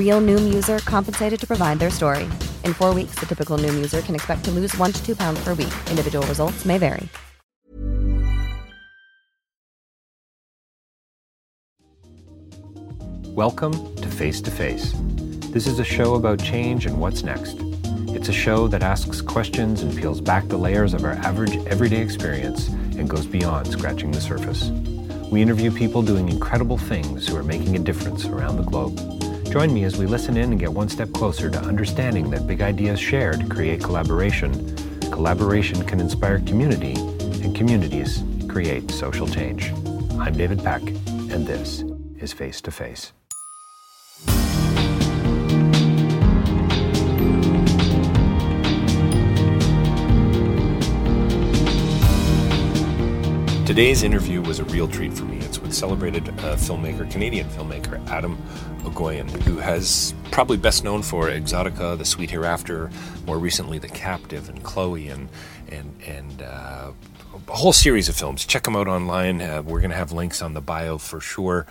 Real Noom user compensated to provide their story. In four weeks, the typical Noom user can expect to lose one to two pounds per week. Individual results may vary. Welcome to Face to Face. This is a show about change and what's next. It's a show that asks questions and peels back the layers of our average everyday experience and goes beyond scratching the surface. We interview people doing incredible things who are making a difference around the globe. Join me as we listen in and get one step closer to understanding that big ideas shared create collaboration. Collaboration can inspire community, and communities create social change. I'm David Peck, and this is Face to Face. Today's interview was a real treat for me. It's with celebrated uh, filmmaker, Canadian filmmaker Atom Egoyan, who has probably best known for Exotica, The Sweet Hereafter, more recently The Captive, and Chloe, and and and uh, a whole series of films. Check them out online. Uh, we're going to have links on the bio for sure.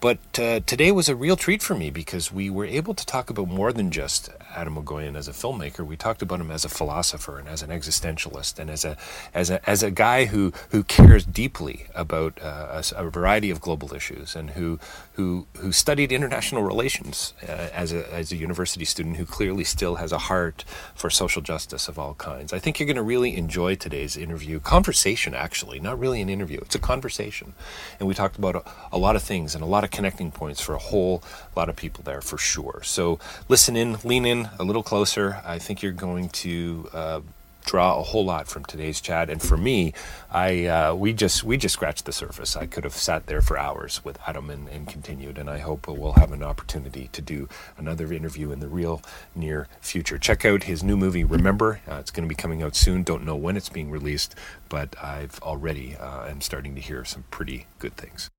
But uh, today was a real treat for me because we were able to talk about more than just Atom Egoyan as a filmmaker. We talked about him as a philosopher and as an existentialist and as a as a as a guy who who cares deeply about uh, a, a, variety of global issues and who who who studied international relations uh, as a as a university student who clearly still has a heart for social justice of all kinds. I think you're going to really enjoy today's interview conversation. Actually, not really an interview; it's a conversation, and we talked about a, a lot of things and a lot of connecting points for a whole lot of people there for sure. So listen in, lean in a little closer. I think you're going to uh, draw a whole lot from today's chat. And for me, I uh, we just we just scratched the surface. I could have sat there for hours with Atom and, and continued. And I hope we'll have an opportunity to do another interview in the real near future. Check out his new movie, Remember. Uh, it's going to be coming out soon. Don't know when it's being released, but I've already uh, am starting to hear some pretty good things.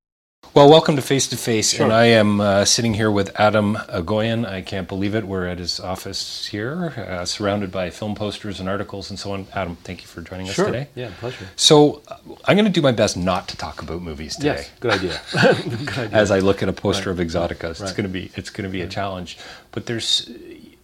Well, welcome to Face to Face, and I am uh, sitting here with Atom Egoyan. I can't believe it. We're at his office here, uh, surrounded by film posters and articles and so on. Atom, thank you for joining sure. us today. Yeah, pleasure. So, uh, I'm going to do my best not to talk about movies today. Yes, good idea. good idea. As I look at a poster right. of Exotica, it's right. going to be it's going to be right. a challenge. But there's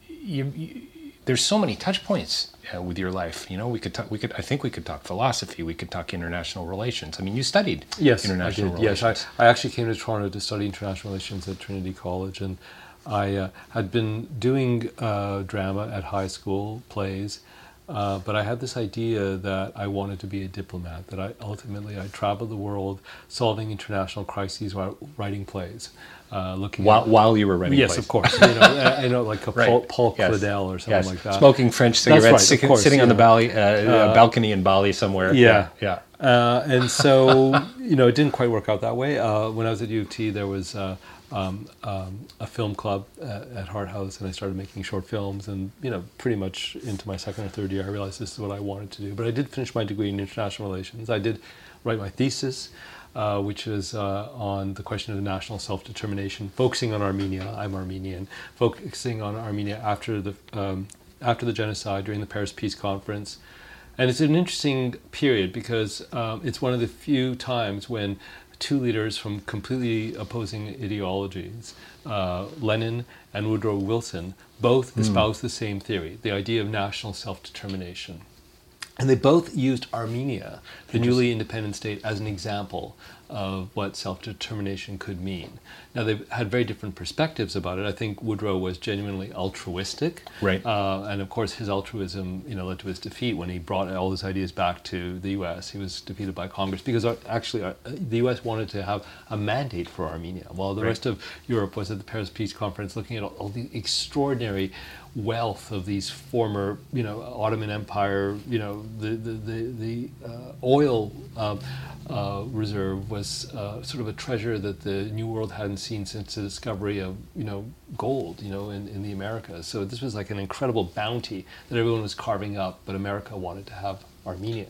you, you, there's so many touch points uh, with your life. You know, we could talk. We could. I think we could talk philosophy. We could talk international relations. I mean, you studied yes, international I did. relations. Yes, I, I actually came to Toronto to study international relations at Trinity College, and I uh, had been doing uh, drama at high school plays. Uh, but I had this idea that I wanted to be a diplomat. That I ultimately I traveled the world solving international crises while writing plays. Uh, looking while, at, while you were writing yes of course. You know, you know like a right. Paul, Paul yes. Claudel or something yes. like that. Smoking French cigarettes right, course, sitting on the Bali, uh, balcony in Bali somewhere. yeah. Yeah, yeah. Uh, and so you know it didn't quite work out that way. Uh, when I was at U of T there was uh, um, um, a film club at, at Hart House and I started making short films and you know pretty much into my second or third year I realized this is what I wanted to do. But I did finish my degree in international relations. I did write my thesis uh, which is uh, on the question of national self-determination, focusing on Armenia. I'm Armenian, focusing on Armenia after the um, after the genocide during the Paris Peace Conference, and it's an interesting period because um, it's one of the few times when two leaders from completely opposing ideologies, uh, Lenin and Woodrow Wilson, both espouse mm. the same theory, the idea of national self-determination. And they both used Armenia, the newly independent state, as an example of what self determination could mean. Now, they had very different perspectives about it. I think Woodrow was genuinely altruistic. Right. Uh, and of course, his altruism you know, led to his defeat when he brought all his ideas back to the US. He was defeated by Congress because uh, actually uh, the US wanted to have a mandate for Armenia, while the Right. rest of Europe was at the Paris Peace Conference looking at all, all the extraordinary wealth of these former, you know, Ottoman Empire, you know, the the the, the uh, oil um, uh, reserve was uh, sort of a treasure that the New World hadn't seen since the discovery of, you know, gold, you know, in, in the Americas. So this was like an incredible bounty that everyone was carving up, but America wanted to have Armenia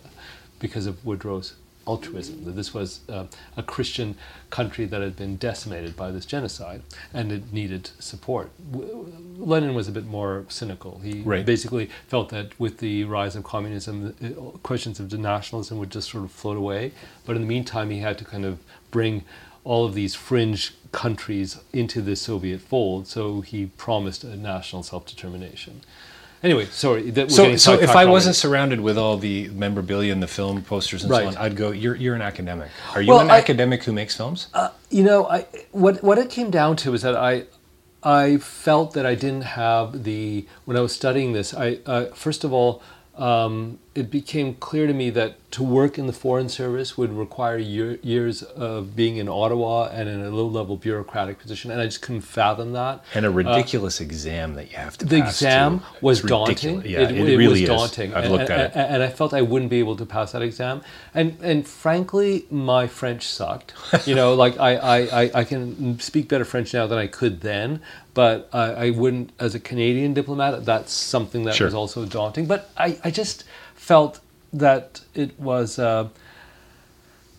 because of Woodrow's altruism, that this was uh, a Christian country that had been decimated by this genocide and it needed support. W- Lenin was a bit more cynical. He Right. basically felt that with the rise of communism, uh, questions of nationalism would just sort of float away. But in the meantime, he had to kind of bring all of these fringe countries into the Soviet fold, so he promised a national self determination. Anyway, sorry. That So, so if I wasn't surrounded with all the memorabilia and the film posters and so on, I'd go. You're you're an academic. Are you Well, an I- academic who makes films? you know, I what what it came down to is that I I felt that I didn't have the when I was studying this. I uh, first of all, um, it became clear to me that to work in the foreign service would require year, years of being in Ottawa and in a low-level bureaucratic position, and I just couldn't fathom that. and a ridiculous exam that you have to. uh, The exam too. was daunting. Yeah, it, really was is. daunting. I've and, looked at and, it. and I felt I wouldn't be able to pass that exam. And and frankly, my French sucked. You know, like I, I, I, I can speak better French now than I could then, but I, I wouldn't, as a Canadian diplomat, that's something that Sure. was also daunting. But I, I just felt that it was. Uh,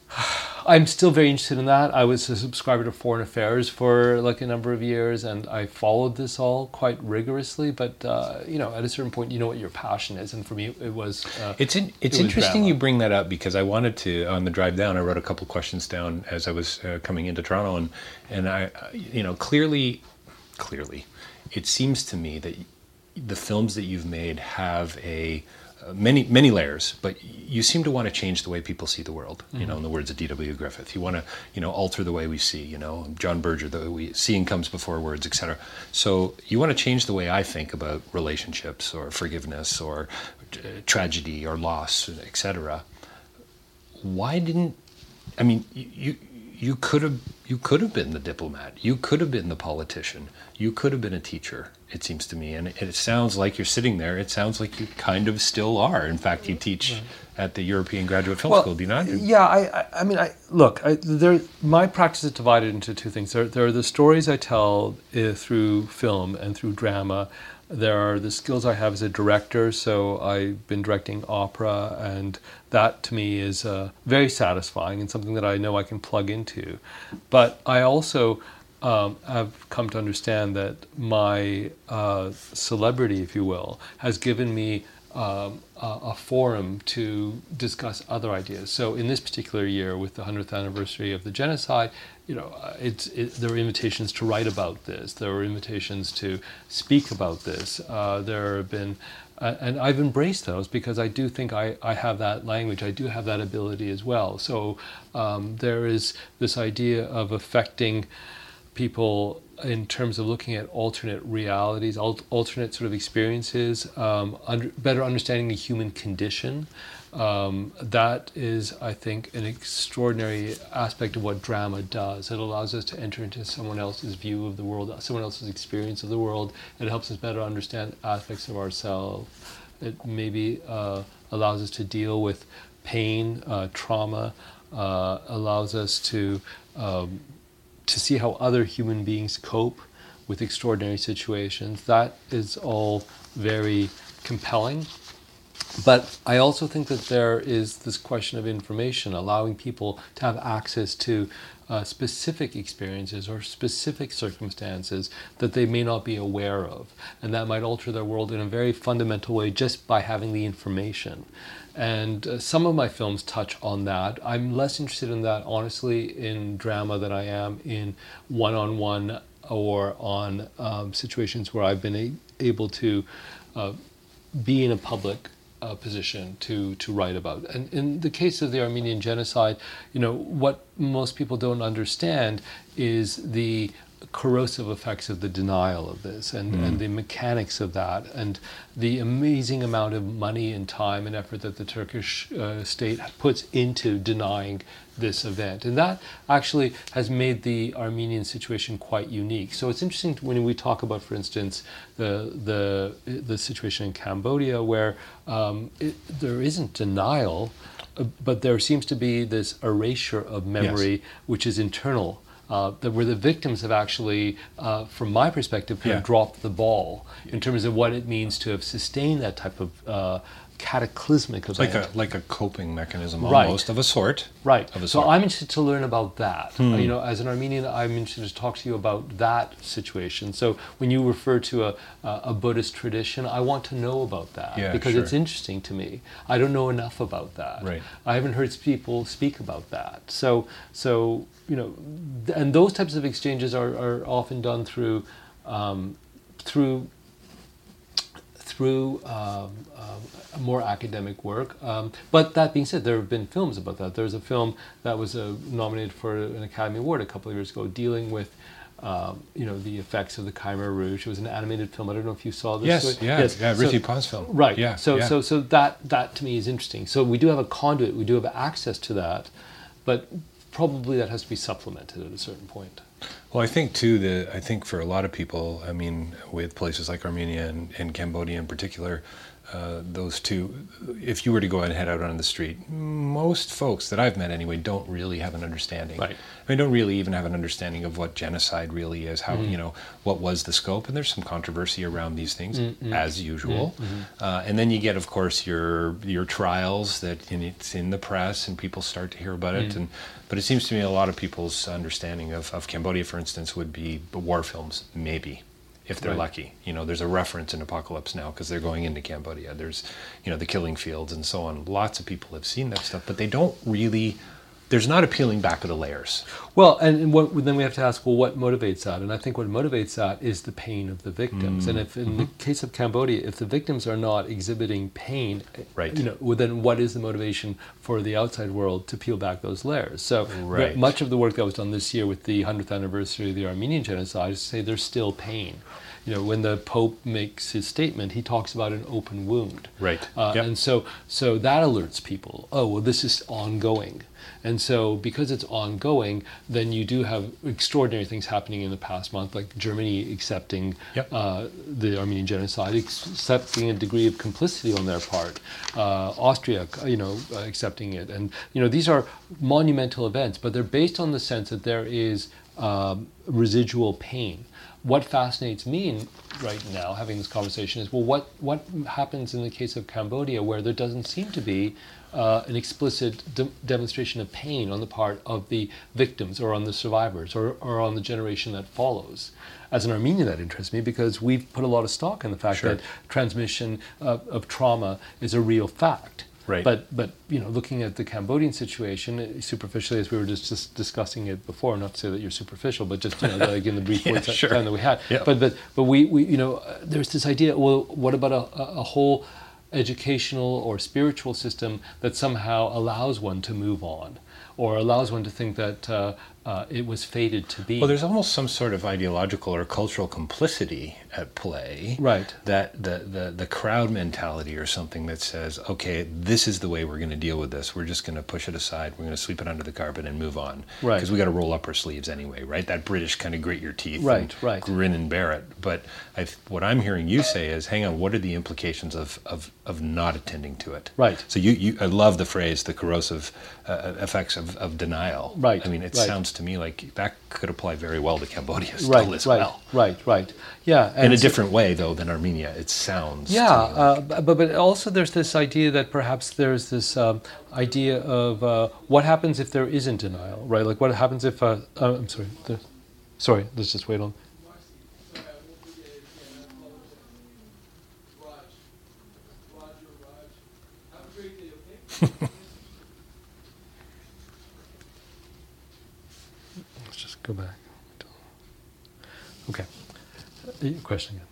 I'm still very interested in that. I was a subscriber to Foreign Affairs for like a number of years, and I followed this all quite rigorously. But uh, you know, at a certain point, you know what your passion is, and for me, it was. Uh, It's in, it's was interesting drama. you bring that up because I wanted to on the drive down. I wrote a couple questions down as I was uh, coming into Toronto, and and I, you know, clearly, clearly, it seems to me that the films that you've made have a many many layers, but you seem to want to change the way people see the world. You know, in the words of D.W. Griffith, you want to you know alter the way we see. You know, John Berger, the we seeing comes before words, etc. So you want to change the way I think about relationships or forgiveness or uh, tragedy or loss, etc. Why didn't I mean you you could have you could have been the diplomat. You could have been the politician. You could have been a teacher. It seems to me, and it, sounds like you're sitting there. It sounds like you kind of still are. In fact, you teach at the European Graduate Film School. Do you not? Yeah, I, I, I mean, I look. I, there, my practice is divided into two things. There, there are the stories I tell uh, through film and through drama. There are the skills I have as a director. So I've been directing opera, and that to me is uh, very satisfying and something that I know I can plug into. But I also um, have come to understand that my uh, celebrity, if you will, has given me um, a, a forum to discuss other ideas. So in this particular year, with the 100th anniversary of the genocide, you know, uh, it's, it, there are invitations to write about this. There are invitations to speak about this. Uh, there have been, uh, and I've embraced those because I do think I, I have that language. I do have that ability as well. So um, there is this idea of affecting people in terms of looking at alternate realities, al- alternate sort of experiences, um, under, better understanding the human condition. Um, that is, I think, an extraordinary aspect of what drama does. It allows us to enter into someone else's view of the world, someone else's experience of the world. It helps us better understand aspects of ourselves. It maybe uh, allows us to deal with pain, uh, trauma, uh, allows us to um, to see how other human beings cope with extraordinary situations. That is all very compelling. But I also think that there is this question of information, allowing people to have access to uh, specific experiences or specific circumstances that they may not be aware of. And that might alter their world in a very fundamental way just by having the information. And uh, some of my films touch on that. I'm less interested in that, honestly, in drama than I am in one on one or on um, situations where I've been a- able to uh, be in a public uh, position to to write about. And in the case of the Armenian genocide, you know what most people don't understand is the corrosive effects of the denial of this and, Mm. and the mechanics of that and the amazing amount of money and time and effort that the Turkish uh, state puts into denying this event. And that actually has made the Armenian situation quite unique. So it's interesting when we talk about, for instance, the, the, the situation in Cambodia where um, it, there isn't denial, uh, but there seems to be this erasure of memory which is internal. Uh, that where the victims have actually, uh, from my perspective, kind Yeah. of dropped the ball in terms of what it means to have sustained that type of uh, cataclysmic event. like a like a coping mechanism Right. almost of a sort. Right. Of a So sort. I'm interested to learn about that. Hmm. You know, as an Armenian, I'm interested to talk to you about that situation. So when you refer to a, a a Buddhist tradition, I want to know about that Yeah, because sure. it's interesting to me. I don't know enough about that. Right. I haven't heard people speak about that. So so you know, th- and those types of exchanges are, are often done through um, through through um, um, more academic work. Um, but that being said, there have been films about that. There's a film that was uh, nominated for an Academy Award a couple of years ago, dealing with. Um, you know the effects of the Khmer Rouge. It was an animated film. I don't know if you saw this. Yes, So- yeah, yeah, Rithy Panh film. Right. Yeah, So yeah. so so that that to me is interesting. So we do have a conduit. We do have access to that, but probably that has to be supplemented at a certain point. Well, I think too that I think for a lot of people, I mean, with places like Armenia and, and Cambodia in particular, uh, those two, if you were to go and head out on the street, most folks that I've met anyway don't really have an understanding. Right. I mean, don't really even have an understanding of what genocide really is. How Mm-hmm. you know what was the scope, and there's some controversy around these things Mm-hmm. as usual. Uh, and then you get, of course, your your trials that in, it's in the press and people start to hear about Mm. it. And but it seems to me a lot of people's understanding of, of Cambodia, for instance, would be war films, maybe. If they're Right. lucky, you know, there's a reference in Apocalypse Now because they're going into Cambodia. There's, you know, the killing fields and so on. Lots of people have seen that stuff, but they don't really. There's not a peeling back of the layers. Well, and, what, then we have to ask, well, what motivates that? And I think what motivates that is the pain of the victims. And if, in the case of Cambodia, if the victims are not exhibiting pain, Right. you know, well, then what is the motivation for the outside world to peel back those layers? So Right. much of the work that was done this year with the 100th anniversary of the Armenian genocide is to say there's still pain. You know, when the Pope makes his statement, he talks about an open wound. Right. Uh, Yep. And so, so that alerts people. Oh, well, this is ongoing. And so, because it's ongoing, then you do have extraordinary things happening in the past month, like Germany accepting Yep. uh, the Armenian genocide, accepting a degree of complicity on their part. Uh, Austria, you know, uh, accepting it, and you know, these are monumental events, but they're based on the sense that there is um, residual pain. What fascinates me in, right now, having this conversation, is well, what what happens in the case of Cambodia, where there doesn't seem to be uh, an explicit de- demonstration of pain on the part of the victims, or on the survivors, or, or on the generation that follows. As an Armenian, that interests me because we've put a lot of stock in the fact Sure. that transmission of, of trauma is a real fact. Right. But but you know, looking at the Cambodian situation uh, superficially, as we were just, just discussing it before, not to say that you're superficial, but just you know, like in the brief Yeah, that- sure. time that we had. Yeah. But but but we, we you know, uh, there's this idea. Well, what about a a whole educational or spiritual system that somehow allows one to move on, or allows one to think that uh, uh, it was fated to be? Well, there's almost some sort of ideological or cultural complicity at play. Right. That the, the, the crowd mentality or something that says, okay, this is the way we're going to deal with this. We're just going to push it aside. We're going to sweep it under the carpet and move on. Right. Because we got to roll up our sleeves anyway, right? That British kind of grit your teeth Right, and right. grin and bear it. But I, what I'm hearing you say is, hang on, what are the implications of, of, of not attending to it? Right. So you, you I love the phrase, the corrosive uh, effects of, of denial. Right, I mean, it right. sounds to me like that could apply very well to Cambodia still right, as right, well. right, right. Yeah, In a so- different way, though, than Armenia, it sounds. to Yeah, me like. uh, but but also there's this idea that perhaps there's this um, idea of uh, what happens if there isn't denial, right? Like what happens if uh, uh, I'm sorry, the, sorry, let's just wait on. Let's just go back. Okay, question again.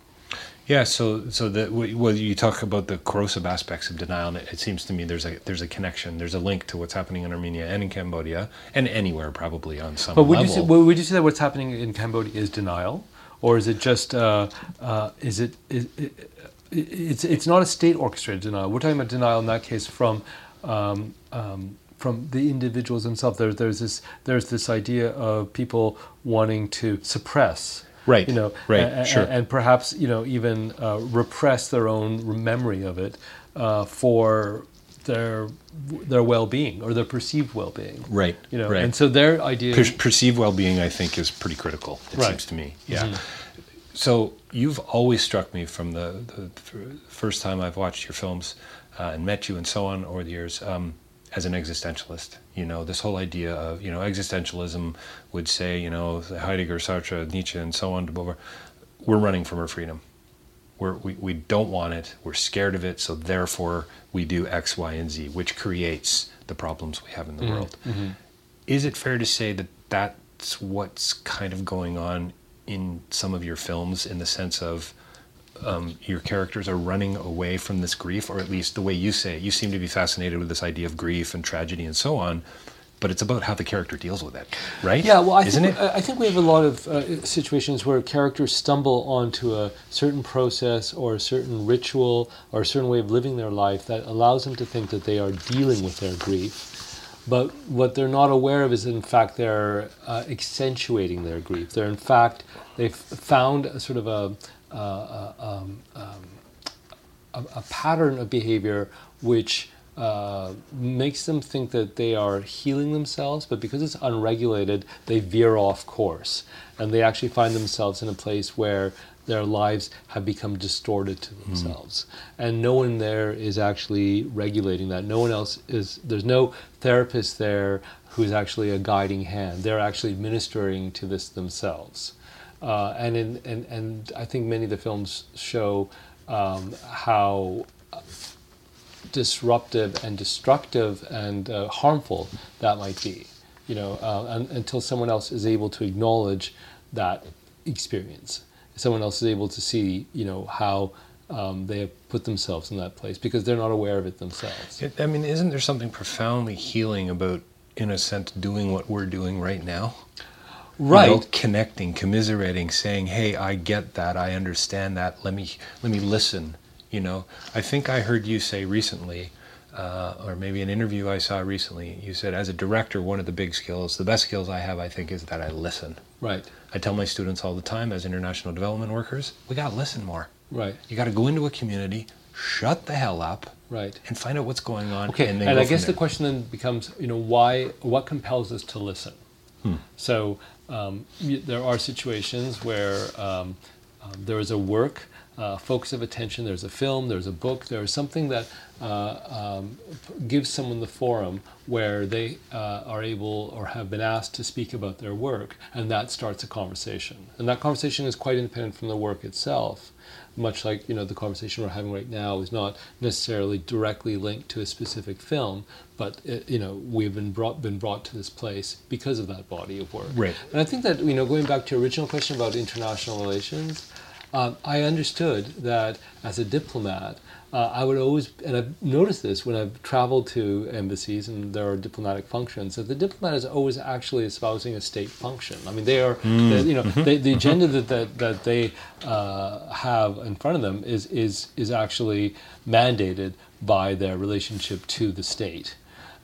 Yeah, so so that well, you talk about the corrosive aspects of denial, and it, it, seems to me there's a there's a connection, there's a link to what's happening in Armenia and in Cambodia and anywhere probably on some but would level. You say, would you say that what's happening in Cambodia is denial, or is it just uh, uh, is it, is it, it's it's not a state orchestrated denial? We're talking about denial in that case from. Um, um, from the individuals themselves, there, there's this there's this idea of people wanting to suppress right. you know right. and, sure. and perhaps you know even uh, repress their own memory of it uh, for their their well-being or their perceived well-being. Right. You know right. and so their idea per- perceived well-being i think is pretty critical it right. seems to me. Yeah. Mm-hmm. so you've always struck me from the, the first time i've watched your films uh, and met you and so on over the years um, as an existentialist. You know, this whole idea of, you know, existentialism would say, you know, Heidegger, Sartre, Nietzsche, and so on, we're running from our freedom. We're, we, we don't want it, we're scared of it, so therefore we do X, Y, and Z, which creates the problems we have in the mm-hmm. world. Mm-hmm. Is it fair to say that that's what's kind of going on in some of your films in the sense of um, your characters are running away from this grief, or at least the way you say it. You seem to be fascinated with this idea of grief and tragedy and so on, but it's about how the character deals with it, right? Yeah, well, I Isn't think, it? I think we have a lot of uh, situations where characters stumble onto a certain process or a certain ritual or a certain way of living their life that allows them to think that they are dealing with their grief. But what they're not aware of is, in fact, they're uh, accentuating their grief. They're, in fact, they've found a sort of a, uh, um, um, a, a, pattern of behavior which uh, makes them think that they are healing themselves, but because it's unregulated, they veer off course. And they actually find themselves in a place where their lives have become distorted to themselves. Mm. And no one there is actually regulating that. No one else is, there's no therapist there who's actually a guiding hand. They're actually ministering to this themselves. Uh, and, in, and, and I think many of the films show um, how disruptive and destructive and uh, harmful that might be. You know, uh, until someone else is able to acknowledge that experience, someone else is able to see, you know, how um, they have put themselves in that place because they're not aware of it themselves. I mean, isn't there something profoundly healing about, in a sense, doing what we're doing right now? Right you know, connecting commiserating saying hey i get that. I understand that. Let me let me listen you know? I think i heard you say recently uh, or maybe an interview i saw recently you said as a director one of the big skills the best skills i have i think is that i listen. Right. I tell my students all the time as international development workers we got to listen more. Right. You got to go into a community shut the hell up right. and find out what's going on okay and, and i guess the question then becomes you know why what compels us to listen? Hmm. so um, there are situations where um, um, there is a work, uh, focus of attention, there's a film, there's a book, there's something that uh, um, gives someone the forum where they uh, are able or have been asked to speak about their work, and that starts a conversation. And that conversation is quite independent from the work itself much like you know the conversation we're having right now is not necessarily directly linked to a specific film, but it, you know we've been brought been brought to this place because of that body of work. Right. And I think that you know going back to your original question about international relations, um, I understood that as a diplomat, uh, I would always, and I've noticed this when I've traveled to embassies and there are diplomatic functions, that the diplomat is always actually espousing a state function. I mean, they are, mm. they, you know, mm-hmm. they, the agenda that, that, that they uh, have in front of them is, is, is actually mandated by their relationship to the state,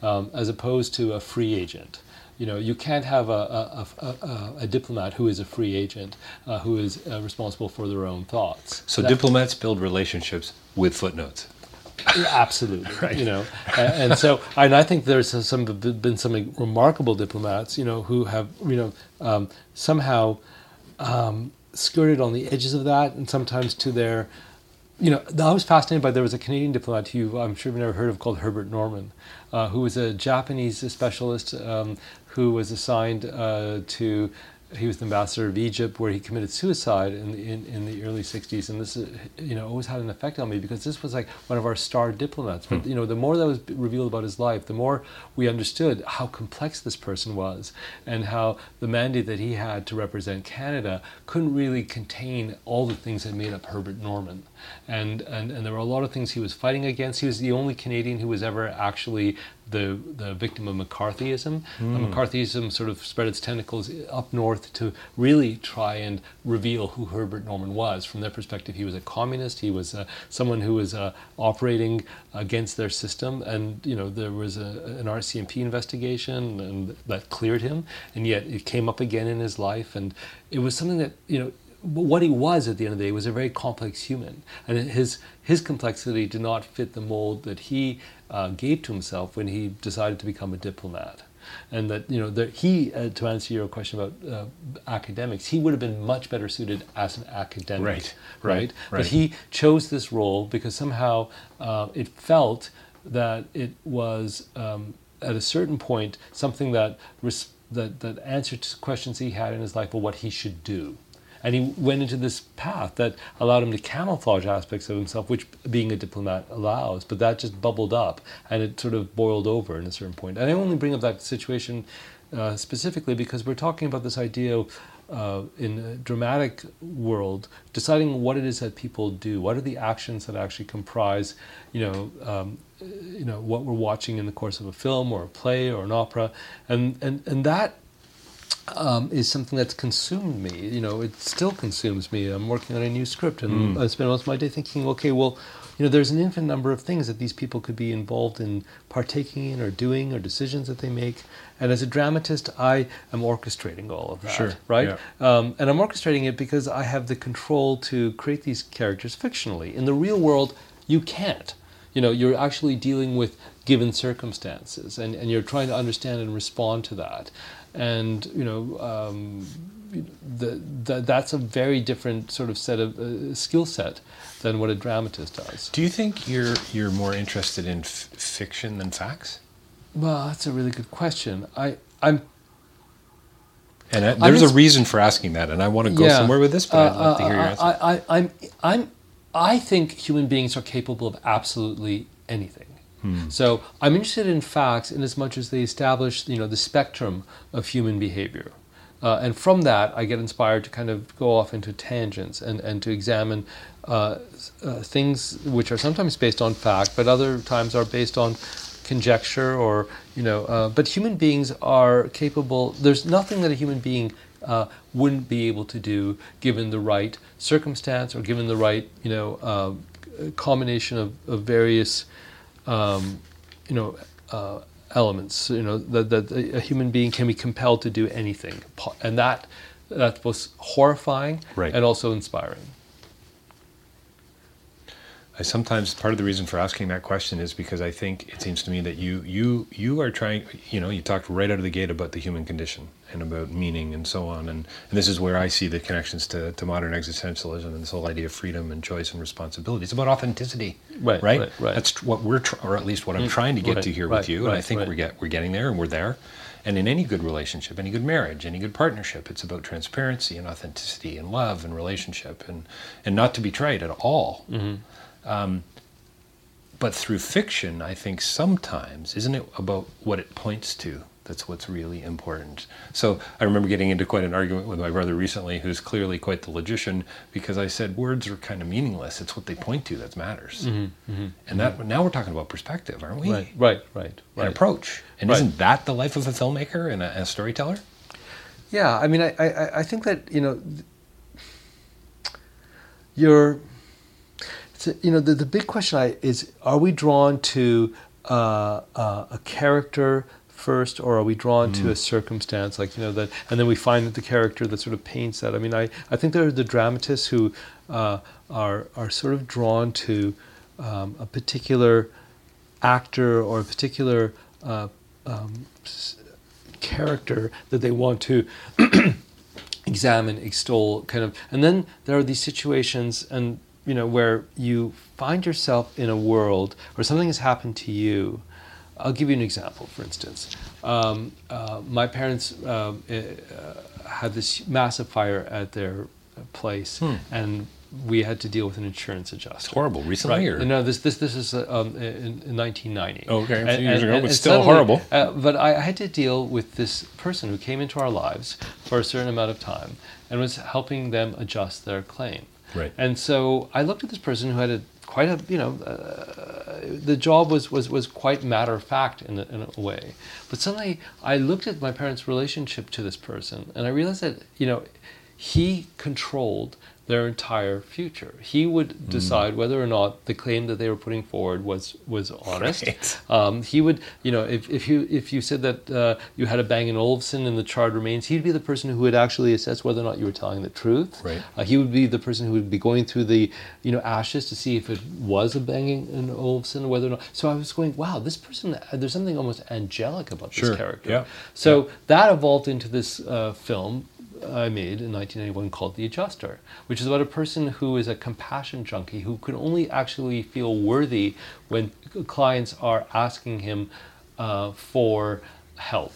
um, as opposed to a free agent. You know, you can't have a, a, a, a diplomat who is a free agent, uh, who is uh, responsible for their own thoughts. So that, diplomats build relationships with footnotes. Absolutely, right. You know, and, and, so and I think there's some been some remarkable diplomats, you know, who have you know um, somehow um, skirted on the edges of that, and sometimes to their you know, I was fascinated by there was a Canadian diplomat who I'm sure you've never heard of called Herbert Norman, uh, who was a Japanese specialist um, who was assigned uh, to he was the ambassador of Egypt, where he committed suicide in, in, in the early 60s. And this, you know, always had an effect on me because this was like one of our star diplomats. But, hmm. you know, the more that was revealed about his life, the more we understood how complex this person was and how the mandate that he had to represent Canada couldn't really contain all the things that made up Herbert Norman. And, and, and there were a lot of things he was fighting against. He was the only Canadian who was ever actually the, the victim of McCarthyism. Mm. McCarthyism sort of spread its tentacles up north to really try and reveal who Herbert Norman was. From their perspective, he was a communist. He was uh, someone who was uh, operating against their system. And you know there was a, an RCMP investigation and that cleared him. And yet it came up again in his life, and it was something that you know what he was at the end of the day was a very complex human, and his his complexity did not fit the mold that he uh, gave to himself when he decided to become a diplomat. And that you know that he, uh, to answer your question about uh, academics, he would have been much better suited as an academic, right? Right. right. But he chose this role because somehow uh, it felt that it was um, at a certain point something that res- that that answered questions he had in his life of what he should do and he went into this path that allowed him to camouflage aspects of himself, which being a diplomat allows. But that just bubbled up and it sort of boiled over in a certain point. And I only bring up that situation uh, specifically because we're talking about this idea uh, in a dramatic world, deciding what it is that people do. What are the actions that actually comprise, you know, um, you know, what we're watching in the course of a film or a play or an opera, and and and that um, is something that's consumed me. You know, it still consumes me. I'm working on a new script, and mm. I spend most of my day thinking, okay, well, you know, there's an infinite number of things that these people could be involved in partaking in, or doing, or decisions that they make. And as a dramatist, I am orchestrating all of that. Sure. Right. Yeah. Um, and I'm orchestrating it because I have the control to create these characters fictionally. In the real world, you can't. You know, you're actually dealing with given circumstances, and, and you're trying to understand and respond to that and you know um, the, the, that's a very different sort of set of uh, skill set than what a dramatist does. Do you think you're you're more interested in f- fiction than facts? Well, that's a really good question. I I'm. And I, there's a reason for asking that, and I want to go yeah, somewhere with this, but uh, I'd love to hear your uh, answer. I, I, I'm, I'm, I think human beings are capable of absolutely anything. Hmm. So I'm interested in facts in as much as they establish, you know, the spectrum of human behavior. Uh, and from that, I get inspired to kind of go off into tangents and, and to examine uh, uh, things which are sometimes based on fact, but other times are based on conjecture or, you know, uh, but human beings are capable, there's nothing that a human being uh, wouldn't be able to do given the right circumstance or given the right, you know, uh, combination of, of various um, you know, uh, elements. You know, that, that a human being can be compelled to do anything, and that that's both horrifying right. and also inspiring. I sometimes part of the reason for asking that question is because I think it seems to me that you you you are trying you know you talked right out of the gate about the human condition and about meaning and so on and, and this is where I see the connections to, to modern existentialism and this whole idea of freedom and choice and responsibility. It's about authenticity, right? Right. right, right. That's what we're tr- or at least what I'm mm, trying to get right, to here with you, and I think we're get we're getting there and we're there. And in any good relationship, any good marriage, any good partnership, it's about transparency and authenticity and love and relationship and and not to be betrayed at all. Mm-hmm. Um, but through fiction, I think sometimes, isn't it about what it points to? That's what's really important. So I remember getting into quite an argument with my brother recently, who's clearly quite the logician, because I said words are kind of meaningless. It's what they point to that matters. Mm-hmm, mm-hmm, and that mm-hmm. now we're talking about perspective, aren't we? Right, right, right. right. approach. And right. isn't that the life of a filmmaker and a, a storyteller? Yeah, I mean, I, I, I think that you know, you're so, you know, the, the big question I, is are we drawn to uh, uh, a character first, or are we drawn mm. to a circumstance like you know that, and then we find that the character that sort of paints that. I mean, I, I think there are the dramatists who uh, are are sort of drawn to um, a particular actor or a particular uh, um, character that they want to examine, extol, kind of, and then there are these situations and you know, where you find yourself in a world where something has happened to you I'll give you an example. For instance, um, uh, my parents um, uh, had this massive fire at their place, and we had to deal with an insurance adjuster. It's horrible. Recently, or? No, this this this is uh, um, in, in 1990. Okay, a few And- years and- ago, but still suddenly, horrible. Uh, but I, I had to deal with this person who came into our lives for a certain amount of time and was helping them adjust their claim. Right. And so I looked at this person who had a quite a you know uh, the job was was was quite matter of fact in a, in a way, but suddenly I looked at my parents' relationship to this person and I realized that you know he controlled their entire future. He would Mm. decide whether or not the claim that they were putting forward was was honest. Right. Um, he would, you know, if, if you if you said that uh, you had a Bang and Olufsen and the charred remains, he'd be the person who would actually assess whether or not you were telling the truth. Right. Uh, he would be the person who would be going through the, you know, ashes to see if it was a Bang and Olufsen, whether or not. So I was going, wow, this person. There's something almost angelic about Sure, this character. yeah, So that evolved into this uh, film I made in 1991 called The Adjuster, which is about a person who is a compassion junkie who can only actually feel worthy when clients are asking him uh, for help.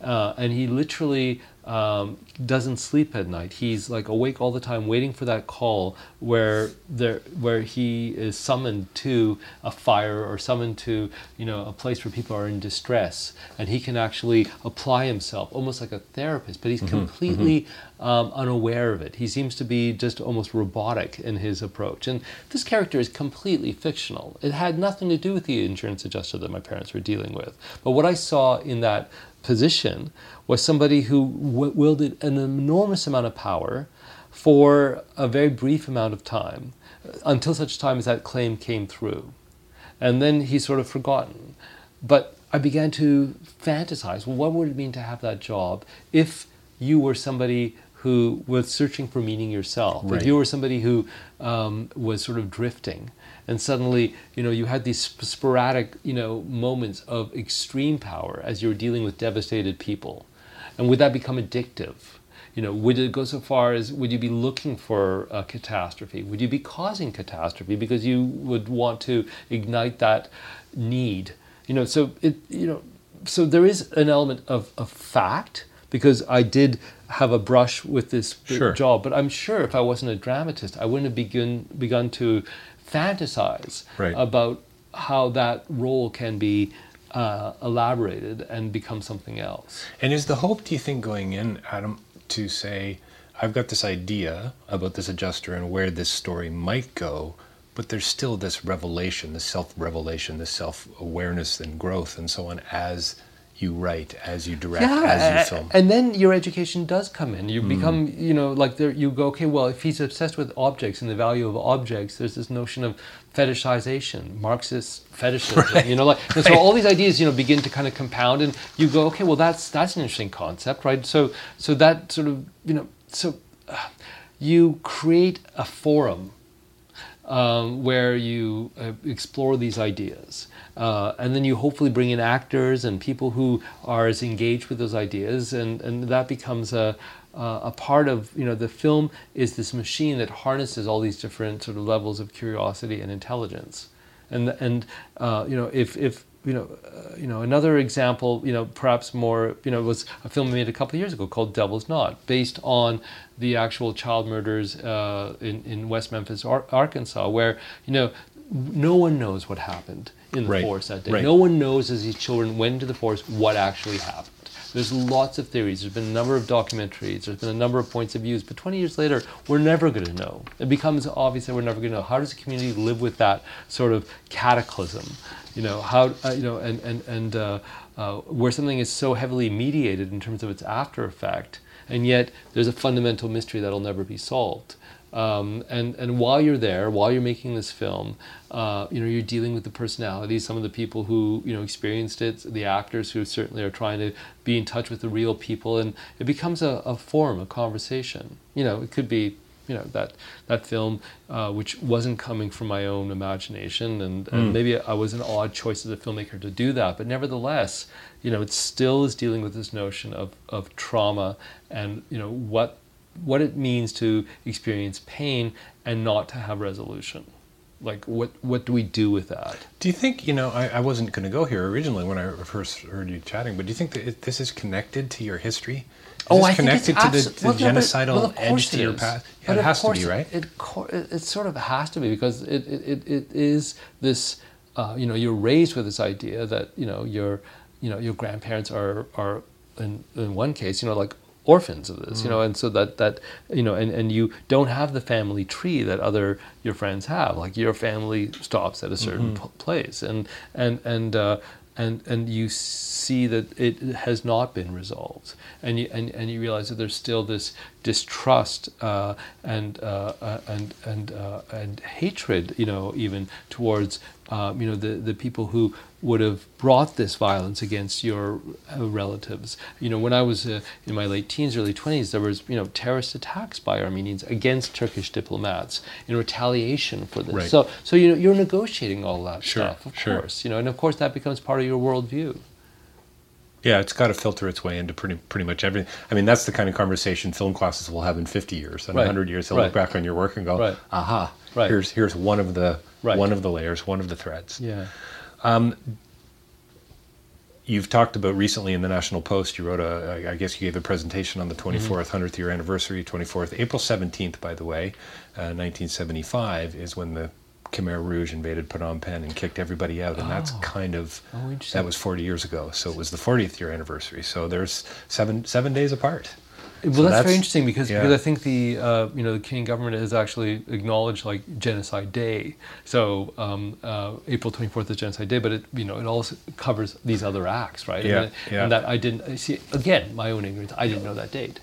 Uh, and he literally um, doesn't sleep at night. He's like awake all the time, waiting for that call where there, where he is summoned to a fire or summoned to, you know, a place where people are in distress, and he can actually apply himself, almost like a therapist. But he's completely um, unaware of it. He seems to be just almost robotic in his approach. And this character is completely fictional. It had nothing to do with the insurance adjuster that my parents were dealing with. But what I saw in that position was somebody who w- wielded an enormous amount of power for a very brief amount of time until such time as that claim came through. And then he's sort of forgotten. But I began to fantasize well, what would it mean to have that job if you were somebody who was searching for meaning yourself? Right. If you were somebody who um, was sort of drifting and suddenly you know you had these sp- sporadic you know moments of extreme power as you were dealing with devastated people. And would that become addictive? You know would it go so far as would you be looking for a catastrophe? Would you be causing catastrophe because you would want to ignite that need? You know so it you know so there is an element of, of fact because I did have a brush with this Sure. job but I'm sure if I wasn't a dramatist I wouldn't have begun begun to fantasize Right. about how that role can be uh, elaborated and become something else. And is the hope, do you think, going in, Atom, to say, I've got this idea about this adjuster and where this story might go, but there's still this revelation, this self revelation, this self awareness and growth and so on as you write, as you direct, as you film? and then your education does come in. You become, you know, like there, you go, okay, well, if he's obsessed with objects and the value of objects, there's this notion of fetishization, Marxist fetishism, you know, like and so all these ideas, you know, begin to kind of compound, and you go, okay, well, that's that's an interesting concept, right? So so that sort of, you know, so uh, you create a forum um, where you uh, explore these ideas. Uh, and then you hopefully bring in actors and people who are as engaged with those ideas, and, and that becomes a, uh, a part of, you know, the film is this machine that harnesses all these different sort of levels of curiosity and intelligence. And, and uh, you know, if, if you know, uh, you know, another example, you know, perhaps more, you know, was a film made a couple of years ago called Devil's Knot, based on the actual child murders uh, in, in West Memphis, Ar- Arkansas, where, you know, no one knows what happened in the Right, forest that day. right. No one knows as these children went into the forest what actually happened. There's lots of theories. There's been a number of documentaries. There's been a number of points of views. But 20 years later, we're never going to know. It becomes obvious that we're never going to know. How does the community live with that sort of cataclysm? You know how uh, you know and and and uh, uh, where something is so heavily mediated in terms of its after effect, and yet there's a fundamental mystery that'll never be solved. Um, and and while you're there, while you're making this film, uh, you know you're dealing with the personalities, some of the people who you know experienced it, the actors who certainly are trying to be in touch with the real people, and it becomes a, a forum, a conversation. You know, it could be you know that that film uh, which wasn't coming from my own imagination, and, and maybe I was an odd choice as a filmmaker to do that, but nevertheless, you know, it still is dealing with this notion of of trauma and you know what what it means to experience pain and not to have resolution. like what what do we do with that? Do you think, you know, I, I wasn't going to go here originally when I first heard you chatting, but do you think that it, this is connected to your history? Oh, this I think it's connected to the, abso- the well, no, but- genocidal well, edge to your past? Yeah, it has to be, right? It, it, it, sort of has to be because it, it, it, is this, uh, you know, you're raised with this idea that, you know, your, you know, your grandparents are, are in, in one case, you know, like orphans of this, you know, and so that, that, you know, and, and you don't have the family tree that other, your friends have. Like your family stops at a certain p- place and, and, and, uh, and and you see that it has not been resolved, and you and, and you realize that there's still this distrust uh, and uh, uh, and and uh, and hatred, you know, even towards um, you know the the people who would have brought this violence against your uh, relatives. You know, when I was uh, in my late teens, early twenties, there was you know terrorist attacks by Armenians against Turkish diplomats in retaliation for this. Right. So so you know you're negotiating all that Sure, stuff, of sure. course. You know, and of course that becomes part of your worldview. Yeah, it's got to filter its way into pretty pretty much everything. I mean, that's the kind of conversation film classes will have in 50 years. and Right, 100 years, they'll right. look back on your work and go, Right. "Aha, Right. here's here's one of the Right. one of the layers, one of the threads." Yeah. You've talked about recently in the National Post. You wrote a, I guess you gave a presentation on the Mm-hmm. 24th, 100th year anniversary, 24th, April 17th, by the way, uh, 1975 is when the Khmer Rouge invaded Phnom Penh and kicked everybody out, and that's kind of Oh, that was 40 years ago. So it was the 40th year anniversary. So there's seven seven days apart. Well, So that's, that's- very interesting because yeah. because I think the uh, you know the Kenyan government has actually acknowledged like Genocide Day. So um, uh, April twenty fourth is Genocide Day, but it you know it also covers these other acts, right? Yeah, and, yeah. and that I didn't I see again my own ignorance. I didn't know that date.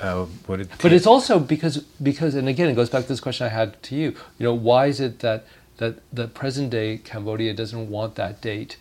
Uh, what did But it's also because because and again it goes back to this question I had to you. You know why is it that that that present day Cambodia doesn't want that date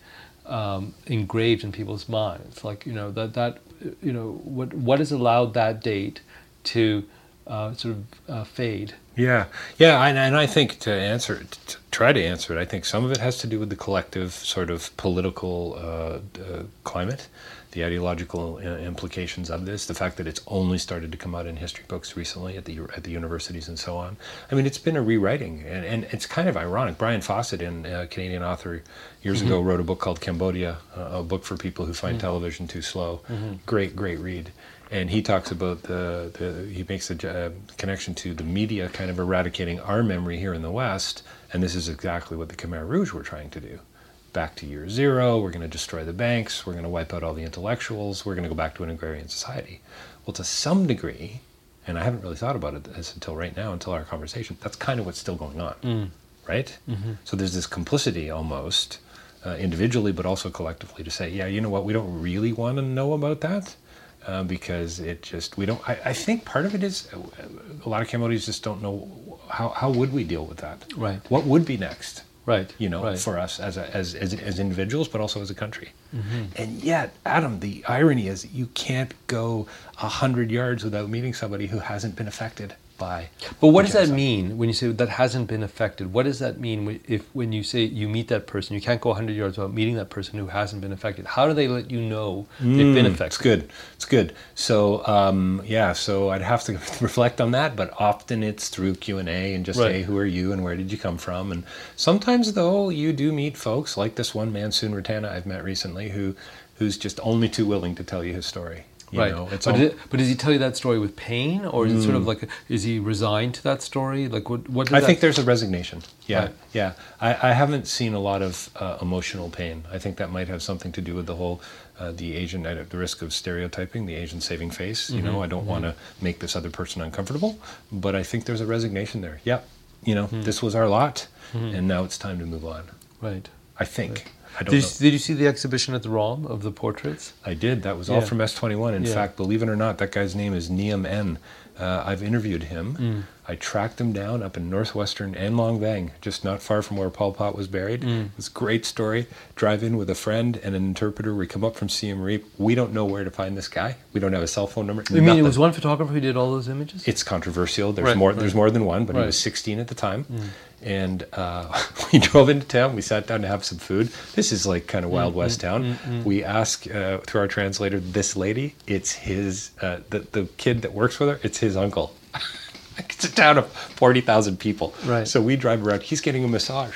um, engraved in people's minds? Like you know that that you know what what has allowed that date to uh, sort of uh, fade? Yeah, yeah, and, and I think to answer, it, to try to answer it, I think some of it has to do with the collective sort of political uh, uh, climate, the ideological uh, implications of this, the fact that it's only started to come out in history books recently at the at the universities and so on. I mean, it's been a rewriting, and, and it's kind of ironic. Brian Fawcett, in a Canadian author, years ago wrote a book called Cambodia, uh, a book for people who find television too slow. Great, great read and he talks about the, the he makes a uh, connection to the media kind of eradicating our memory here in the West, and this is exactly what the Khmer Rouge were trying to do. Back to year zero, we're going to destroy the banks, we're going to wipe out all the intellectuals, we're going to go back to an agrarian society. Well, to some degree, and I haven't really thought about it this until right now, until our conversation, that's kind of what's still going on, right? So there's this complicity almost, uh, individually but also collectively, to say, yeah, you know what, we don't really want to know about that uh, because it just we don't. I, I think part of it is uh, a lot of Cambodians just don't know how how would we deal with that. Right. What would be next? Right. You know, Right. for us as, a, as as as individuals, but also as a country. Mm-hmm. And yet, Atom, the irony is you can't go a hundred yards without meeting somebody who hasn't been affected by. But what does that mean when you say that hasn't been affected? What does that mean if when you say you meet that person, you can't go 100 yards without meeting that person who hasn't been affected? How do they let you know they've been Mm, affected? It's good. It's good. So um, yeah, so I'd have to reflect on that, but often it's through Q and A and just Right. hey, who are you and where did you come from? And sometimes though, you do meet folks like this one man, Soon Ratana, I've met recently, who who's just only too willing to tell you his story. You right. know, it's but, al- it, but does he tell you that story with pain, or is it sort of like, a, is he resigned to that story? Like what? What? I that, think there's a resignation. Yeah, Right. yeah. I, I haven't seen a lot of uh, emotional pain. I think that might have something to do with the whole uh, the Asian at the risk of stereotyping the Asian saving face. You know, I don't want to make this other person uncomfortable, but I think there's a resignation there. Yep. You know, this was our lot, and now it's time to move on. right. I think. I don't Did you, did you see the exhibition at the ROM of the portraits? I did. That was all from S21. In Yeah. fact, believe it or not, that guy's name is Nhem En. Uh, I've interviewed him. Mm. I tracked them down up in northwestern Anlong Veng, just not far from where Pol Pot was buried. Mm. It's a great story. Drive in with a friend and an interpreter. We come up from Siem Reap. We don't know where to find this guy. We don't have a cell phone number. You mean it was one photographer who did all those images? It's controversial. There's Right, more. right. There's more than one, but he Right. Mm. was 16 at the time, and uh, we drove into town. We sat down to have some food. This is like kind of Mm, Wild West town. We ask uh, through our translator, this lady. It's his. Uh, the the kid that works with her. It's his uncle. It's a town of forty thousand people. Right. So we drive around. He's getting a massage.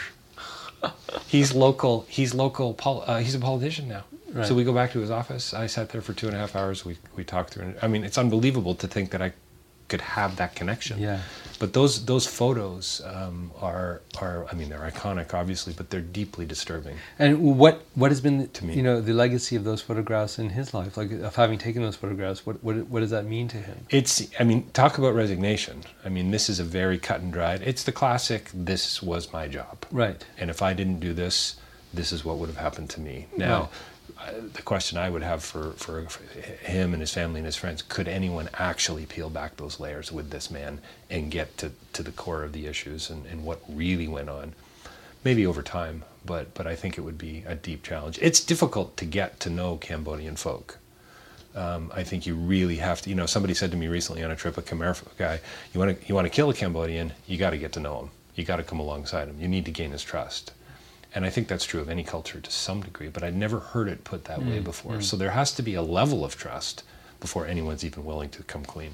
he's local. He's local. Pol- uh, he's a politician now. Right. So we go back to his office. I sat there for two and a half hours. We we talked through. I mean, it's unbelievable to think that I could have that connection. Yeah. But those those photos um, are are I mean they're iconic obviously, but they're deeply disturbing. And what what has been To me. you know the legacy of those photographs in his life, like of having taken those photographs? What what what does that mean to him? It's I mean talk about resignation. I mean this is a very cut and dried. It's the classic. This was my job. Right. And if I didn't do this, this is what would have happened to me. Now, uh, the question I would have for, for, for him and his family and his friends could anyone actually peel back those layers with this man and get to, to the core of the issues and, and what really went on? Maybe over time, but, but I think it would be a deep challenge. It's difficult to get to know Cambodian folk. Um, I think you really have to. You know, somebody said to me recently on a trip, a Khmer guy, you want to you want to kill a Cambodian, you got to get to know him. You got to come alongside him. You need to gain his trust. And I think that's true of any culture to some degree, but I'd never heard it put that Mm, way before. So there has to be a level of trust before anyone's even willing to come clean.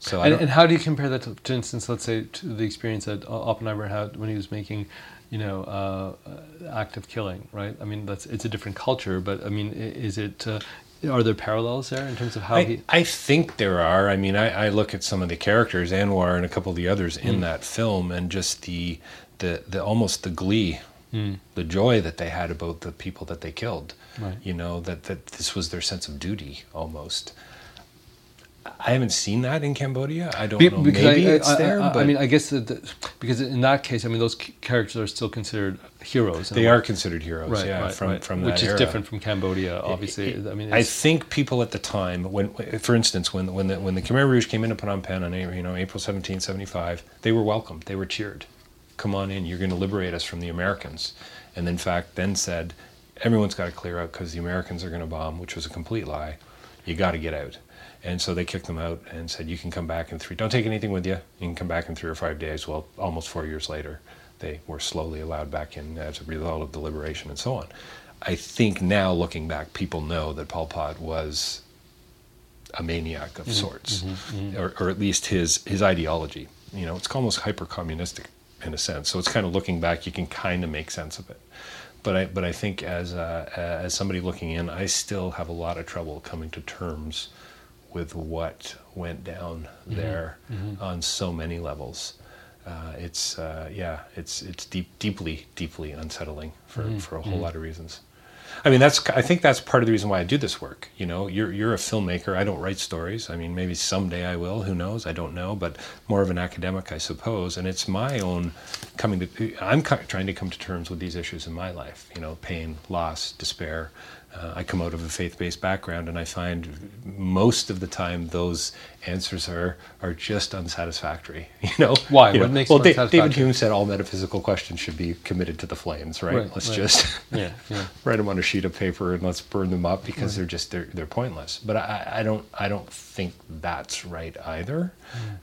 So And, and how do you compare that to, to instance, let's say, to the experience that Oppenheimer had when he was making, you know, uh, uh, Act of Killing, right? I mean, that's it's a different culture, but I mean, is it? Uh, are there parallels there in terms of how I, he? I think there are. I mean, I, I look at some of the characters, Anwar and a couple of the others Mm. in that film, and just the, the, the almost the glee, Mm. the joy that they had about the people that they killed. Right. You know that that this was their sense of duty almost. I haven't seen that in Cambodia. I don't Be- know. Maybe I, it's I, there, I, but I mean, I guess that the, because in that case, I mean, those characters are still considered heroes. they are considered heroes. right, yeah, right, from right. from which is era. different from Cambodia, obviously. I mean, I think people at the time, when, for instance, when when the when the Khmer Rouge came into Phnom Penh on you know April 17, 75, they were welcomed. They were cheered. Come on in. You're going to liberate us from the Americans. And in fact, then said, everyone's got to clear out because the Americans are going to bomb, which was a complete lie. You got to get out. And so they kicked them out and said, you can come back in three. Don't take anything with you. You can come back in three or five days. Well, almost four years later, they were slowly allowed back in as a result of the liberation and so on. I think now, looking back, people know that Pol Pot was a maniac of mm-hmm. sorts, mm-hmm. Mm-hmm. Or, or at least his his ideology. You know, it's almost hyper communistic in a sense. So it's kind of looking back, you can kind of make sense of it. But I but I think as uh, as somebody looking in, I still have a lot of trouble coming to terms with what went down there on so many levels. Uh, it's uh, yeah, it's it's deep, deeply, deeply unsettling for, for a whole lot of reasons. I mean, that's I think that's part of the reason why I do this work. You know, you're you're a filmmaker. I don't write stories. I mean, maybe someday I will. Who knows? I don't know. But more of an academic, I suppose. And it's my own coming to. I'm trying to come to terms with these issues in my life. You know, pain, loss, despair. Uh, I come out of a faith-based background, and I find most of the time those answers are are just unsatisfactory. You know Why? You What know, makes well, Da- David Hume said all metaphysical questions should be committed to the flames. Right? Right, Let's right. just yeah, yeah. write them on a sheet of paper and let's burn them up because they're just they're, they're pointless but I, I don't i don't think that's right either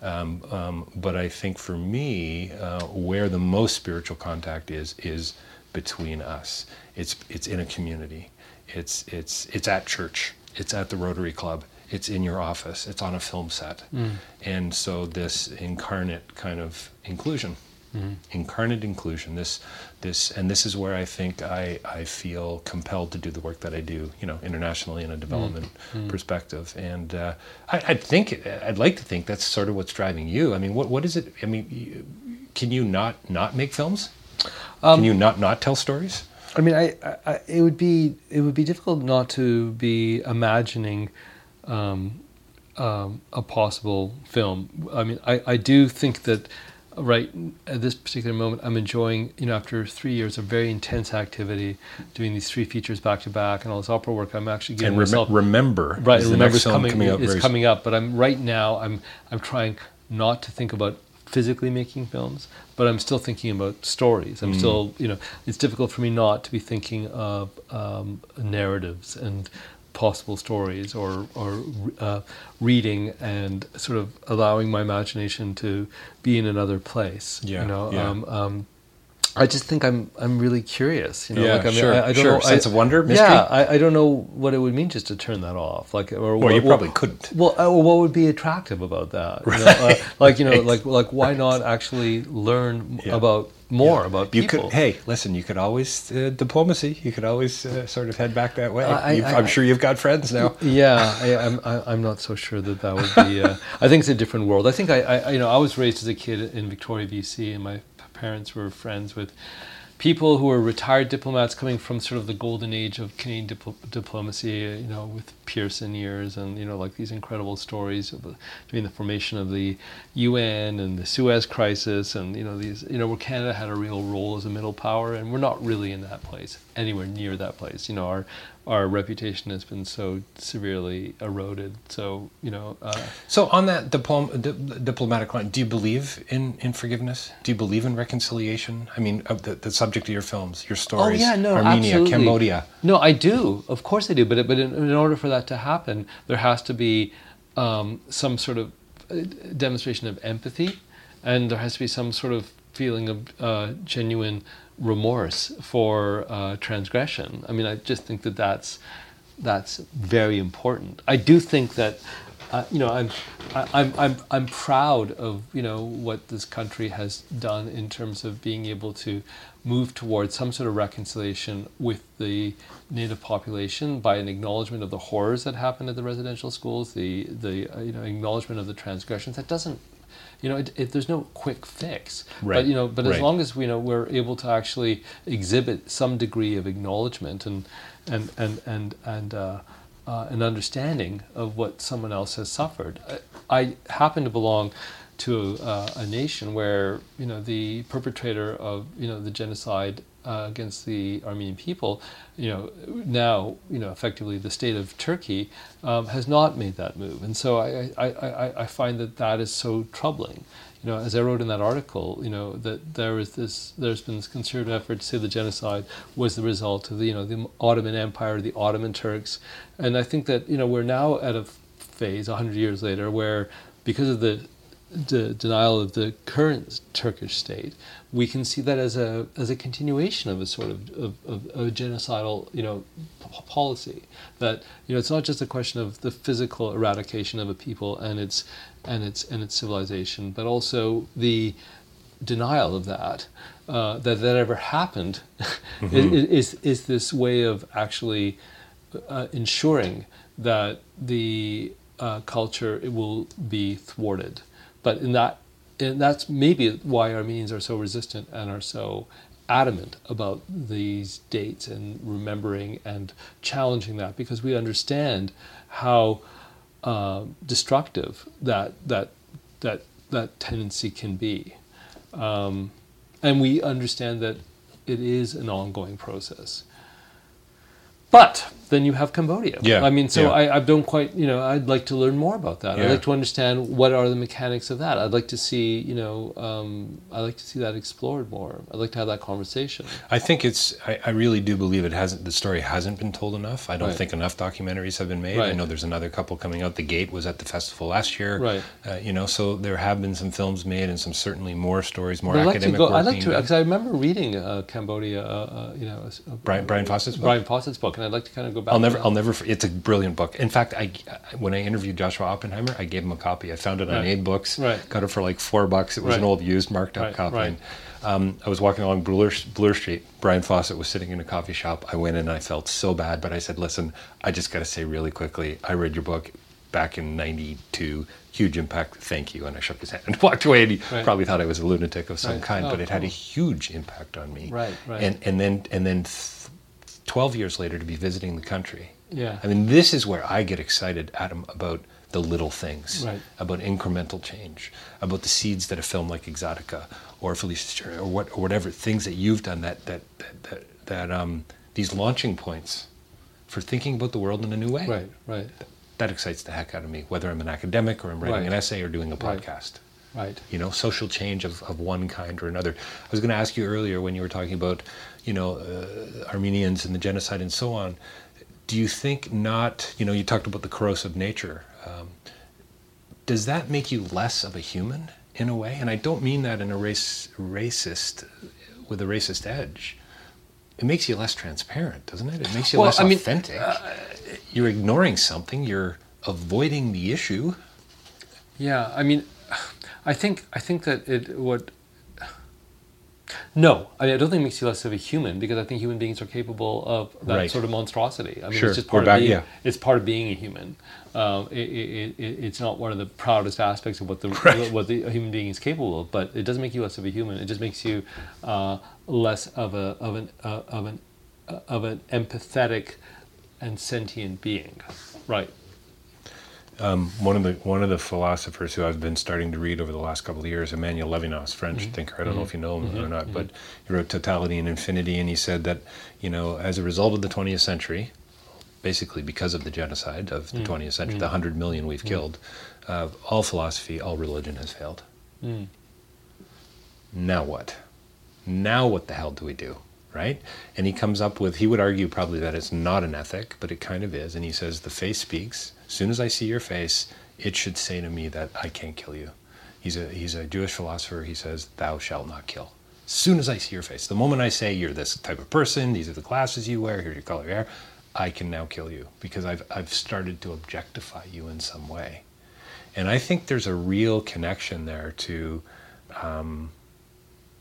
um, um, but i think for me uh, where the most spiritual contact is is between us it's it's in a community it's it's it's at church. It's at the rotary club. It's in your office. It's on a film set. Mm. And so this incarnate kind of inclusion mm-hmm. incarnate inclusion this this and this is where i think i i feel compelled to do the work that i do you know internationally in a development mm. Mm. perspective. And uh, I, i think i'd like to think that's sort of what's driving you. I mean what what is it i mean can you not not make films? Um, can you not not tell stories I mean, I, I, it would be it would be difficult not to be imagining um, um, a possible film. I mean, I, I do think that right at this particular moment, I'm enjoying. You know, after three years of very intense activity, doing these three features back to back and all this opera work, I'm actually giving and rem- myself remember right. is remember, film coming, coming out it's coming up. But I'm right now. I'm I'm trying not to think about physically making films, but I'm still thinking about stories. Mm. I'm still, you know, it's difficult for me not to be thinking of um, narratives and possible stories or or uh, reading and sort of allowing my imagination to be in another place. Yeah, you know. yeah. Um, um, I just think I'm I'm really curious. You know, Yeah, like, I mean, sure, I, I don't sure. know. Sense I, of wonder, mystery? Yeah, I, I don't know what it would mean just to turn that off. Like, or Well, you what- probably couldn't. Well, uh, what would be attractive about that? You know, uh, like you know, like like why not actually learn Yeah. about more about You people? could, hey, listen. You could always uh, diplomacy. You could always uh, sort of head back that way. I, I'm sure you've got friends now. Yeah, I, I'm. I, I'm not so sure that that would be. Uh, I think it's a different world. I think I, I, you know, I was raised as a kid in Victoria, BC, and my parents were friends with people who were retired diplomats coming from sort of the golden age of Canadian dipl- diplomacy. uh, You know, with Pearson years, and you know, like these incredible stories of the, during the formation of the UN and the Suez Crisis, and you know, these, you know, where Canada had a real role as a middle power, and we're not really in that place, anywhere near that place. You know, our our reputation has been so severely eroded. So you know, uh, So on that diplom- di- diplomatic line, do you believe in, in forgiveness? Do you believe in reconciliation? I mean, of the, the subject of your films, your stories, Oh yeah, no, Armenia, absolutely. Cambodia. No, I do. Of course, I do. But but in, in order for that to happen, there has to be um, some sort of uh, demonstration of empathy, and there has to be some sort of feeling of uh, genuine remorse for uh, transgression. I mean, I just think that that's that's very important. I do think that. Uh, you know, I'm, I, I'm, I'm, I'm proud of you know what this country has done in terms of being able to move towards some sort of reconciliation with the native population by an acknowledgement of the horrors that happened at the residential schools, the the uh, you know acknowledgement of the transgressions. That doesn't, you know, it, it, there's no quick fix. Right, But you know, but as long as we know we're able to actually exhibit some degree of acknowledgement and and and and and. Uh, uh, an understanding of what someone else has suffered. I, I happen to belong to uh, a nation where you know the perpetrator of you know the genocide uh, against the Armenian people, you know now you know effectively the state of Turkey um, has not made that move, and so I, I, I, I find that that is so troubling. You know, as I wrote in that article, you know that there is this, there's been this concerted effort to say the genocide was the result of the, you know, the Ottoman Empire, the Ottoman Turks, and I think that you know we're now at a phase, hundred years later, where because of the the denial of the current Turkish state, we can see that as a as a continuation of a sort of of, of, of genocidal you know p- policy. That you know it's not just a question of the physical eradication of a people and its and its and its civilization, but also the denial of that uh, that that ever happened is, is is this way of actually uh, ensuring that the uh, culture it will be thwarted. But in that, and that's maybe why Armenians are so resistant and are so adamant about these dates and remembering and challenging that because we understand how uh, destructive that that that that tendency can be, um, and we understand that it is an ongoing process. But then you have Cambodia. Yeah, I mean, so yeah. I, I don't quite, you know, I'd like to learn more about that. I'd like to understand what are the mechanics of that. I'd like to see, you know, um, I'd like to see that explored more. I'd like to have that conversation. I think it's. I, I really do believe it hasn't. The story hasn't been told enough. I don't Right. think enough documentaries have been made. I know there's another couple coming out. The Gate was at the festival last year. Right. Uh, you know, so there have been some films made and some certainly more stories, more I'd like to academic go. work I'd like to because I remember reading uh, Cambodia. Uh, uh, you know, Brian- Brian Fawcett's book? Brian Fawcett's book, and I'd like to kind of go back. I'll never, that. I'll never. It's a brilliant book. In fact, I when I interviewed Joshua Oppenheimer, I gave him a copy. I found it on Right. Aid Books. Right. Got it for like four bucks. It was an old used marked up Right, copy. right. And, um, I was walking along Bloor, Bloor Street. Brian Fawcett was sitting in a coffee shop. I went in and I felt so bad, but I said, "Listen, I just got to say really quickly. I read your book back in '92. Huge impact. Thank you." And I shook his hand and walked away. And he Right. probably thought I was a lunatic of some Right. kind, Oh, but it had a huge impact on me. Right, right. And and then and then. Th- 12 years later to be visiting the country Yeah. I mean, this is where I get excited, Atom, about the little things, Right. about incremental change, about the seeds that a film like Exotica or Journey or what or whatever things that you've done that that that that, that um, these launching points for thinking about the world in a new way. Right. Right. That excites the heck out of me, whether I'm an academic or I'm writing Right. an essay or doing a Right. podcast. Right. You know, social change of, of one kind or another. I was going to ask you earlier when you were talking about, you know, uh, Armenians and the genocide and so on. Do you think not? You know, you talked about the corrosive nature. Um, does that make you less of a human in a way? And I don't mean that in a race racist with a racist edge, it makes you less transparent, doesn't it? It makes you Well, less I mean, authentic. you're ignoring something. You're avoiding the issue. Yeah, I mean, I think I think that it what. No, I, mean, I don't think it makes you less of a human because I think human beings are capable of that Right. sort of monstrosity. I mean, Sure, it's just we're part back- of being. yeah. It's part of being a human. Um, it, it, it, it's not one of the proudest aspects of what the Right. what the human being is capable of, but it doesn't make you less of a human. It just makes you uh, less of a of an uh, of an uh, of an empathetic and sentient being. Right. One of the one of the philosophers who I've been starting to read over the last couple of years, Emmanuel Levinas, French Mm-hmm. thinker. I don't know if you know him or not, but he wrote Totality and Infinity, and he said that you know, as a result of the 20th century, basically because of the genocide of Mm. the 20th century, the 100 million we've killed, uh, all philosophy, all religion has failed. Mm. Now what? Now what the hell do we do? Right? And he comes up with, he would argue probably that it's not an ethic, but it kind of is. And he says, the face speaks. Soon as I see your face, it should say to me that I can't kill you. He's a, he's a Jewish philosopher. He says, thou shalt not kill. As soon as I see your face, the moment I say you're this type of person, these are the glasses you wear, here's your color of hair, I can now kill you because I've, I've started to objectify you in some way. And I think there's a real connection there to um,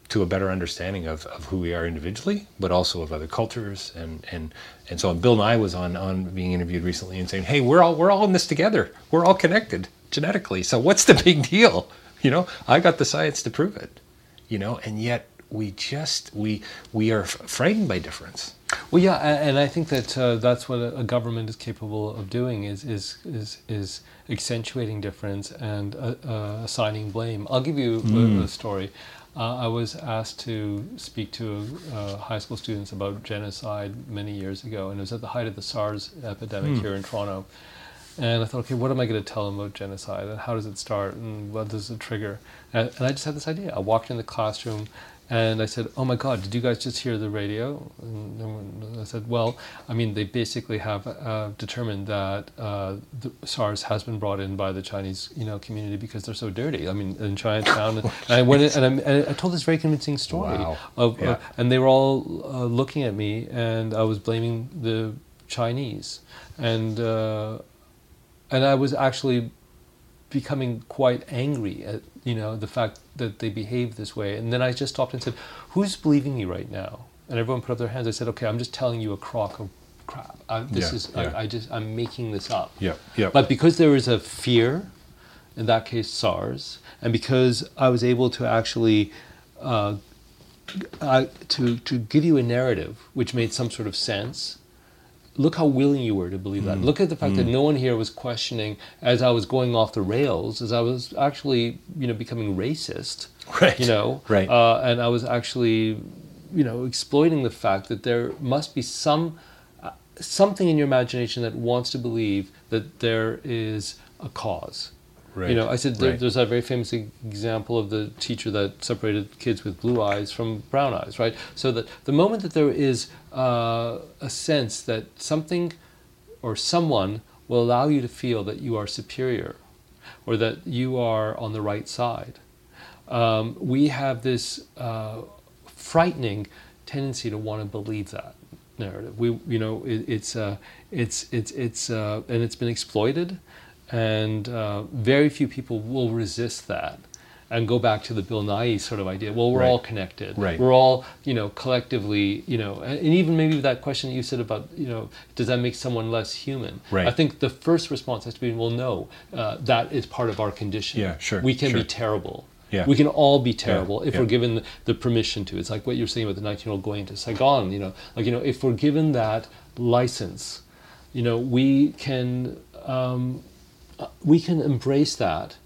to a better understanding of, of who we are individually, but also of other cultures. And, and, and so Bill Nye was on, on being interviewed recently and saying, hey, we're all, we're all in this together. We're all connected genetically. So what's the big deal? You know, I got the science to prove it, you know, and yet we just, we, we are frightened by difference. Well, yeah, and I think that uh, that's what a government is capable of doing is is is, is accentuating difference and uh, uh, assigning blame. I'll give you a, a story. Uh, I was asked to speak to uh, high school students about genocide many years ago, and it was at the height of the SARS epidemic here in Toronto. And I thought, okay, what am I going to tell them about genocide, and how does it start, and what does it trigger? And, and I just had this idea. I walked in the classroom, and I said, "Oh my God, did you guys just hear the radio?" And I said, "Well, I mean, they basically have uh, determined that uh, the SARS has been brought in by the Chinese, you know, community because they're so dirty. I mean, in Chinatown, and, I went in, and, I, and I told this very convincing story Wow. of, Yeah. uh, and they were all uh, looking at me, and I was blaming the Chinese, and uh, and I was actually becoming quite angry at you know the fact that they behave this way. And then i just stopped and said who's believing me right now? And everyone put up their hands. I said okay i'm just telling you a crock of crap. I, this Yeah, is yeah. I, I just i'm making this up. Yeah, yeah. but because there was a fear in that case sars and because i was able to actually uh, uh, to to give you a narrative which made some sort of sense look how willing you were to believe Mm. that. Look at the fact that no one here was questioning as I was going off the rails, as I was actually, you know, becoming racist. Right. You know. Right. Uh, and I was actually, you know, exploiting the fact that there must be some uh, something in your imagination that wants to believe that there is a cause. Right. You know, I said there, Right. there's that very famous example of the teacher that separated kids with blue eyes from brown eyes, right? So that the moment that there is uh, a sense that something or someone will allow you to feel that you are superior or that you are on the right side, um, we have this uh, frightening tendency to want to believe that narrative. We, you know, it, it's uh, it's it's it's uh, and it's been exploited, and uh, very few people will resist that and go back to the Bill Nye sort of idea. Well, we're Right. all connected. Right. We're all, you know, collectively, you know, and, and even maybe that question that you said about, you know, does that make someone less human? Right. I think the first response has to be, well, no, uh, that is part of our condition. Yeah, sure, We can sure. be terrible. Yeah. We can all be terrible if yeah. we're given the permission to. It's like what you're saying about the 19 year old going to Saigon, you know, like, you know, if we're given that license, you know, we can, um, we can embrace that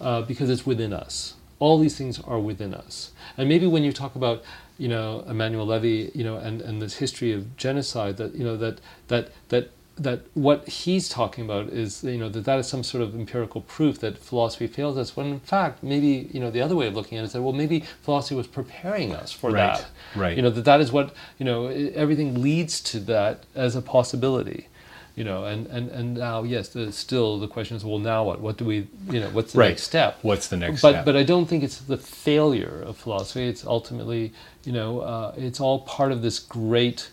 uh, because it's within us. All these things are within us. And maybe when you talk about, you know, Emmanuel Levy, you know, and, and this history of genocide, that you know that that that that what he's talking about is, you know, that that is some sort of empirical proof that philosophy fails us. When in fact, maybe you know, the other way of looking at it is that well, maybe philosophy was preparing us for Right, that. right. You know, that that is what you know. Everything leads to that as a possibility. You know, and, and, and now, yes, the, still the question is, well, now what? What do we, you know, what's the Right. next step? What's the next step? but, step? But I don't think it's the failure of philosophy. It's ultimately, you know, uh, it's all part of this great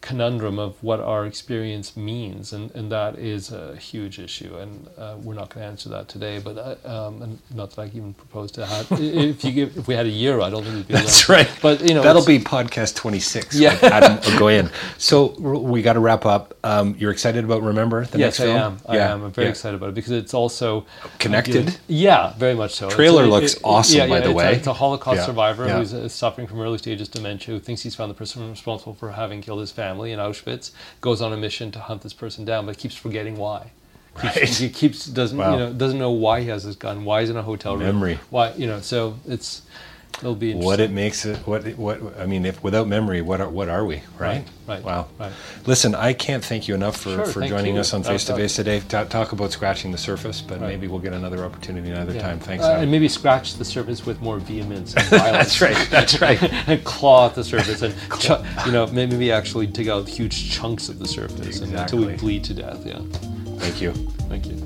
conundrum of what our experience means, and, and that is a huge issue. And uh, we're not going to answer that today. But uh, um, and not that I even propose to have. if you give, if we had a year, I don't think we'd be. able to That's right. But you know, that'll be podcast 26 Yeah. with Atom Egoyan. So we got to wrap up. Um, you're excited about Remember, the yes, next I film? am. I Yeah, am. I'm very yeah. excited about it because it's also Connected? Yeah, very much so. Trailer It's- looks awesome, by the it's way. A, it's a Holocaust Yeah, survivor yeah. who's uh, suffering from early stages dementia, who thinks he's found the person responsible for having killed his family in Auschwitz. Goes on a mission to hunt this person down, but keeps forgetting why. Keeps, Right. He keeps doesn't Wow. you know doesn't know why he has this gun. Why he's in a hotel room. Memory. Why you know? So it's it'll be What it makes it, what, it- what, I mean, if without memory, what are, what are we, right? right, Wow. right. Listen, I can't thank you enough for, Sure, for joining you. us on Face to Face today. Ta talk about scratching the surface, but Right. maybe we'll get another opportunity another Yeah. time. Thanks, Uh, and maybe scratch the surface with more vehemence and violence. That's right. That's right. and claw at the surface and chu- you know maybe actually dig out huge chunks of the surface and until we bleed to death. Yeah. Thank you. Thank you.